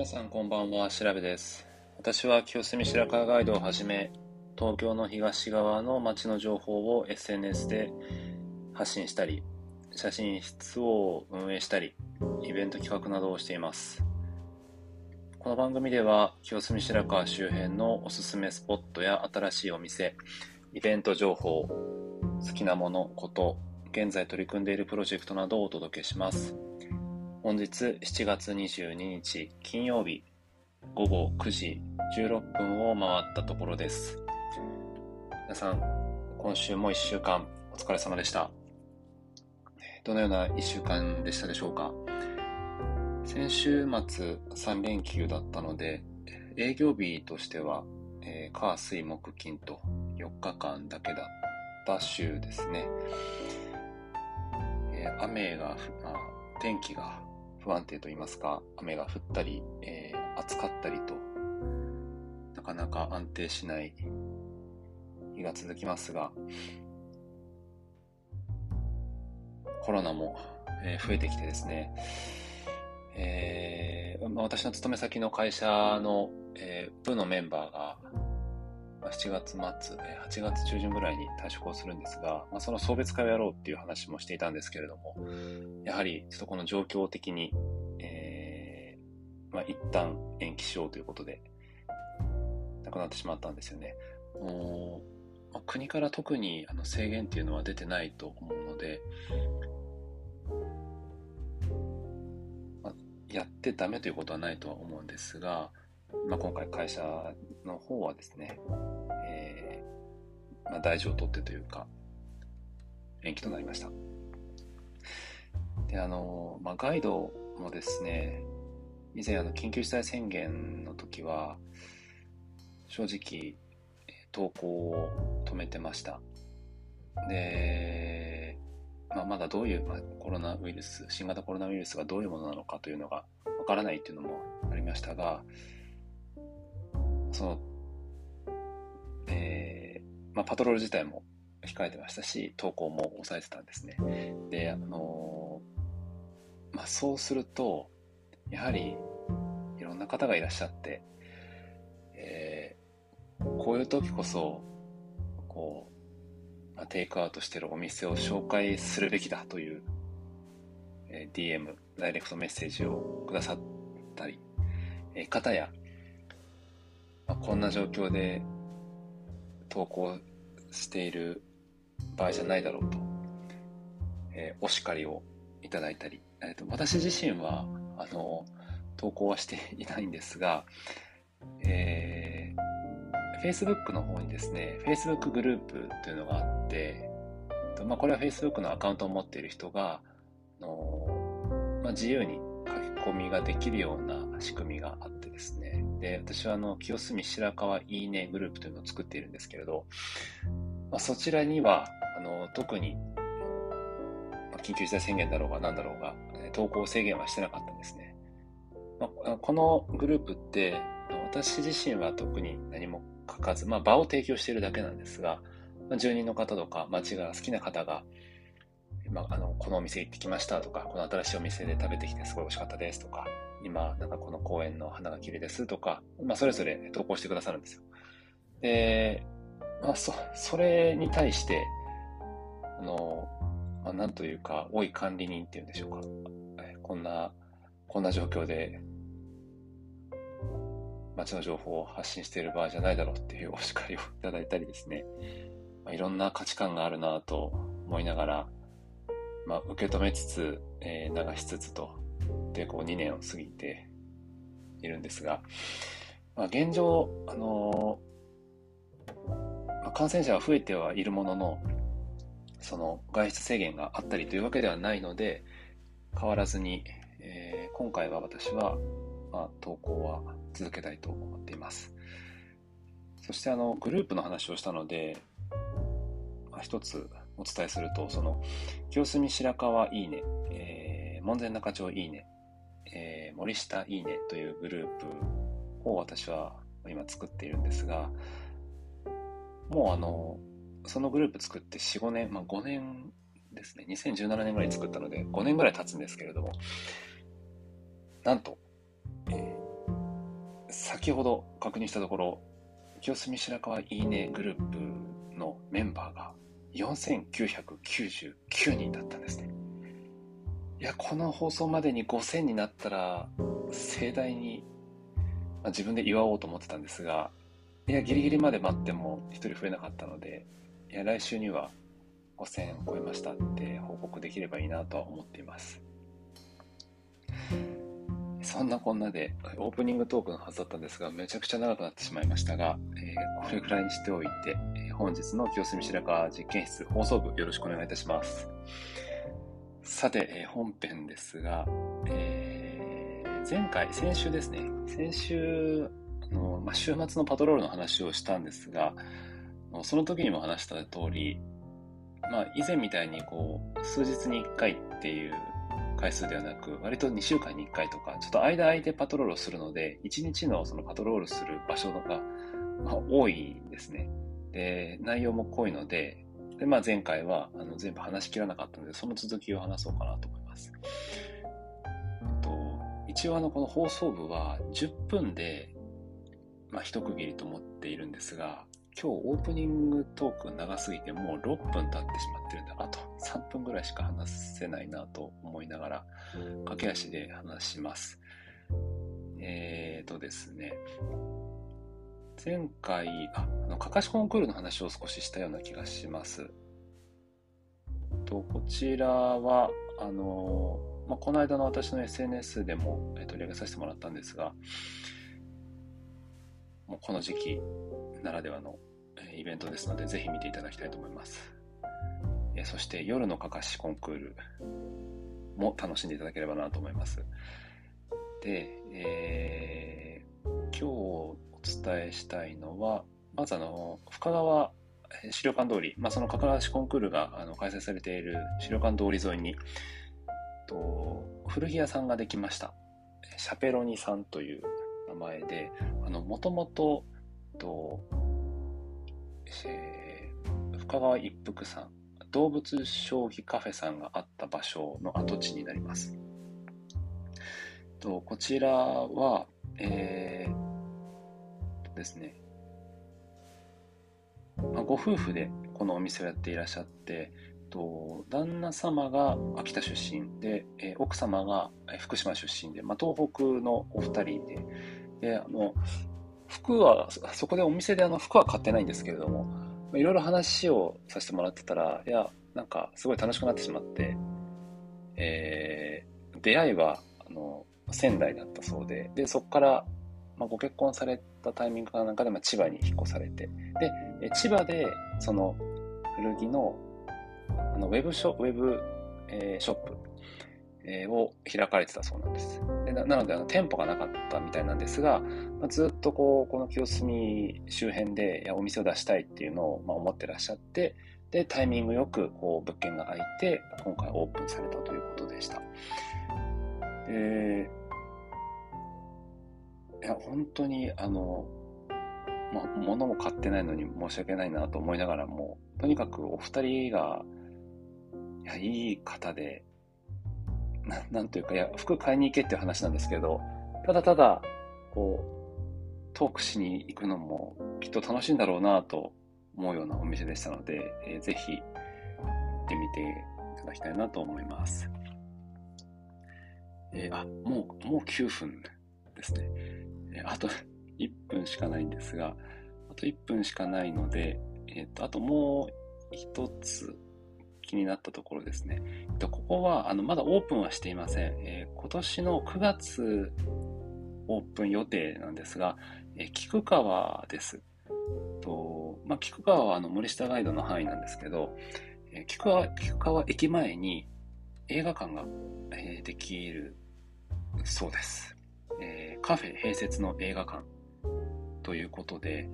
皆さんこんばんは、調べです。私は清澄白河ガイドをはじめ、東京の東側の街の情報を SNS で発信したり、写真室を運営したり、イベント企画などをしています。この番組では、清澄白河周辺のおすすめスポットや新しいお店、イベント情報、好きなもの、こと、現在取り組んでいるプロジェクトなどをお届けします。本日7月22日金曜日午後9時16分を回ったところです。皆さん、今週も1週間お疲れ様でした。どのような1週間でしたでしょうか？先週末3連休だったので、営業日としては、えー、火、水、木、金と4日間だけだった週ですね。えー、雨が、まあ、天気が不安定と言いますか、雨が降ったり、えー、暑かったりと、なかなか安定しない日が続きますが、コロナも、えー、増えてきてですね、えー、私の勤め先の会社の、えー、部のメンバーが、7月末、8月中旬ぐらいに退職をするんですが、まあ、その送別会をやろうっていう話もしていたんですけれども、やはりちょっとこの状況的に、えー、まあ、一旦延期しようということで、亡くなってしまったんですよね。もうまあ、国から特にあの制限っていうのは出てないと思うので、まあ、やってダメということはないとは思うんですが、まあ、今回会社の方はですね、えー、まあ、大事を取ってというか、延期となりました。で、あの、まあ、ガイドもですね、以前あの緊急事態宣言の時は、正直、投稿を止めてました。で、まあ、まだどういう、ま、コロナウイルス、新型コロナウイルスがどういうものなのかというのがわからないっていうのもありましたが、その、えー、まあ、パトロール自体も控えてましたし、投稿も抑えてたんですね。で、あのー、まあ、そうすると、やはり、いろんな方がいらっしゃって、えー、こういう時こそ、こう、まあ、テイクアウトしてるお店を紹介するべきだという、えー、DM、ダイレクトメッセージをくださったり、えー、方や、まあ、こんな状況で投稿している場合じゃないだろうと、えー、お叱りをいただいたり、えーと、私自身はあの投稿はしていないんですが、えー、Facebook の方にですね Facebook グループというのがあって、まあ、これは Facebook のアカウントを持っている人があの、まあ、自由に書き込みができるような仕組みがあってで、私はあの、清澄白河いいねグループというのを作っているんですけれど、まあ、そちらには、あの、特に、緊急事態宣言だろうが何だろうが、投稿制限はしてなかったんですね。まあ、このグループって、私自身は特に何も書かず、まあ、場を提供しているだけなんですが、ま、住人の方とか街が好きな方が、まあ、あのこのお店行ってきましたとか、この新しいお店で食べてきてすごい美味しかったですとか、今、なんかこの公園の花が綺麗ですとか、まあ、それぞれ投稿してくださるんですよ。で、まあ、そ、それに対して、あの、まあ、なんというか、多い管理人っていうんでしょうか。こんな、こんな状況で、街の情報を発信している場合じゃないだろうっていう お叱りをいただいたりですね。まあ、いろんな価値観があるなと思いながら、まあ、受け止めつつ、えー、流しつつとでこう2年を過ぎているんですが、まあ、現状、あのまあ、感染者は増えてはいるものの、その外出制限があったりというわけではないので、変わらずに、えー、今回は私は、まあ、投稿は続けたいと思っています。そしてあのグループの話をしたので、まあ、一つお伝えすると、その清澄白河いいね、えー、門前仲町いいね、えー、森下いいねというグループを私は今作っているんですが、もうあの、そのグループ作って4、5年、まあ5年ですね、2017年ぐらいに作ったので5年ぐらい経つんですけれども、なんと、えー、先ほど確認したところ、清澄白河いいねグループのメンバーが4999人だったんですね。いや、この放送までに5000になったら、盛大に、まあ、自分で祝おうと思ってたんですが、いや、ギリギリまで待っても1人増えなかったので、いや、来週には5000を超えましたって報告できればいいなとは思っています。そんなこんなでオープニングトークのはずだったんですが、めちゃくちゃ長くなってしまいましたが、えー、これぐらいにしておいて、えー、本日の清澄白河実験室放送部よろしくお願いいたします。さて、えー、本編ですが、えー、前回、先週ですね、先週、あのま、週末のパトロールの話をしたんですが、その時にも話した通り、まあ、以前みたいにこう、数日に1回っていう回数ではなく、割と2週間に1回とか、ちょっと間空いてパトロールをするので、1日のそのパトロールする場所が、まあ、多いんですね。で、内容も濃いので、でまあ、前回はあの全部話しきらなかったので、その続きを話そうかなと思います。と一応あの、この放送部は10分で、まあ、一区切りと思っているんですが、今日オープニングトーク長すぎてもう6分経ってしまってるんで、あと3分ぐらいしか話せないなと思いながら、駆け足で話します。えーとですね、前回、あ、あの、かかしコンクールの話を少ししたような気がします。と、こちらは、あの、まあ、この間の私の SNS でも取り上げさせてもらったんですが、もうこの時期ならではのイベントですので、ぜひ見ていただきたいと思います。そして夜のかかしコンクールも楽しんでいただければなと思います。で、えー、今日お伝えしたいのは、まずあの、深川資料館通り、まあ、そのかかしコンクールがあの開催されている資料館通り沿いに、と古着屋さんができました。シャペロニさんという名前で、あの、もともと、と、えー、深川一福さん、動物将棋カフェさんがあった場所の跡地になります。とこちらは、えー、ですね、まあ、ご夫婦でこのお店をやっていらっしゃって、と旦那様が秋田出身で、え、奥様が福島出身で、まあ、東北のお二人でであの服はそこでお店であの服は買ってないんですけれどもいろいろ話をさせてもらってたらいやなんかすごい楽しくなってしまって、えー、出会いはあの仙台だったそうででそこから、まあ、ご結婚されたタイミングかなんかで、まあ、千葉に引っ越されてで千葉でその古着のあのウェブショウェブ、えー、ショップ、えー、を開かれてたそうなんです。でなのであの店舗がなかったみたいなんですが、まあ、ずっとこうこの清澄周辺でいやお店を出したいっていうのを、まあ、思ってらっしゃってでタイミングよくこう物件が空いて今回オープンされたということでした。でいや本当にあのま、物も買ってないのに申し訳ないなと思いながらも、とにかくお二人が、いや、いい方で、ななんというか、いや、服買いに行けっていう話なんですけど、ただただ、こう、トークしに行くのもきっと楽しいんだろうなと思うようなお店でしたので、えー、ぜひ行ってみていただきたいなと思います。えー、あ、もう、もう9分ですね。え、あと1分しかないんですが、あと1分しかないので、えっ、と、あともう一つ気になったところですね。えっと、ここは、あの、まだオープンはしていません。えー、今年の9月オープン予定なんですが、えー、菊川です。と、まあ、菊川はあの森下ガイドの範囲なんですけど、えー、菊川、菊川駅前に映画館が、え、できるそうです。カフェ併設の映画館ということで、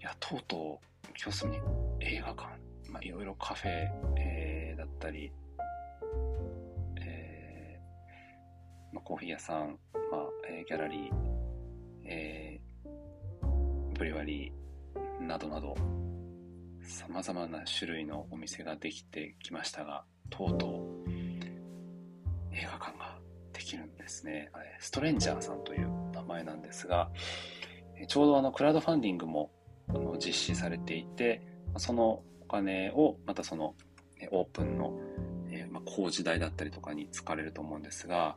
いや、とうとう、清澄に映画館、まあ、いろいろカフェ、えー、だったり、えーまあ、コーヒー屋さん、まあえー、ギャラリー、えー、ブリワリーなどなど、様々な種類のお店ができてきましたが、とうとう映画館がきるんですね。ストレンジャーさんという名前なんですが、ちょうどあのクラウドファンディングもあの実施されていて、そのお金をまたそのオープンの、え、ま、工事代だったりとかに使われると思うんですが、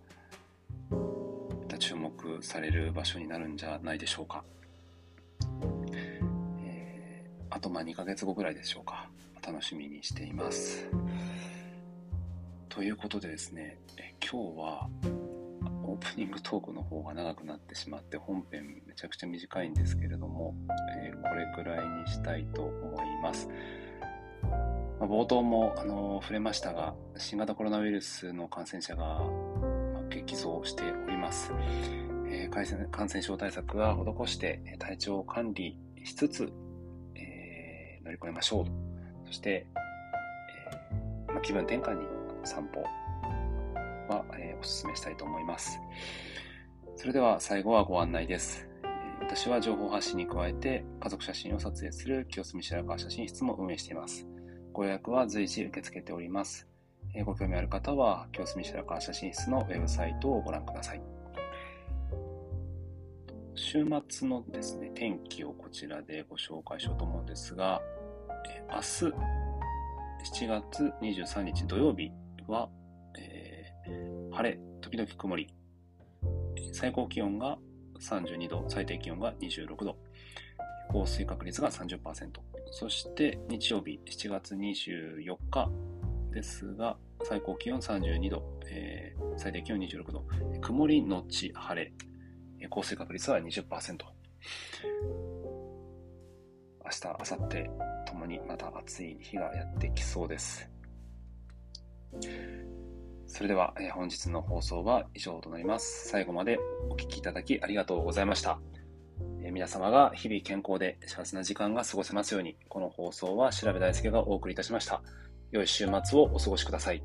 また注目される場所になるんじゃないでしょうか。えー、あとまあ2ヶ月後ぐらいでしょうか。楽しみにしています。ということでですね、え今日はオープニングトークの方が長くなってしまって本編めちゃくちゃ短いんですけれども、えー、これくらいにしたいと思います。まあ、冒頭も、あの触れましたが、新型コロナウイルスの感染者が、ま激増しております。えー、感染症対策は施して体調を管理しつつ、えー、乗り越えましょう。そして、え、まあ、気分転換に散歩は、えー、お勧めしたいと思います。それでは最後はご案内です。私は情報発信に加えて家族写真を撮影する清澄白河写真室も運営しています。ご予約は随時受け付けております。えご興味ある方は、清澄白河写真室のウェブサイトをご覧ください。週末のですね、天気をこちらでご紹介しようと思うんですが、え明日、7月23日土曜日は、えー、晴れ、時々曇り、最高気温が32度、最低気温が26度、降水確率が30%、そして日曜日7月24日ですが、最高気温32度、えー、最低気温26度、曇りのち晴れ、降水確率は20%。明日、明後日ともにまた暑い日がやってきそうです。それでは、えー、本日の放送は以上となります。最後までお聴きいただきありがとうございました。え皆様が日々健康で幸せな時間が過ごせますように、この放送は調べ大輔がお送りいたしました。良い週末をお過ごしください。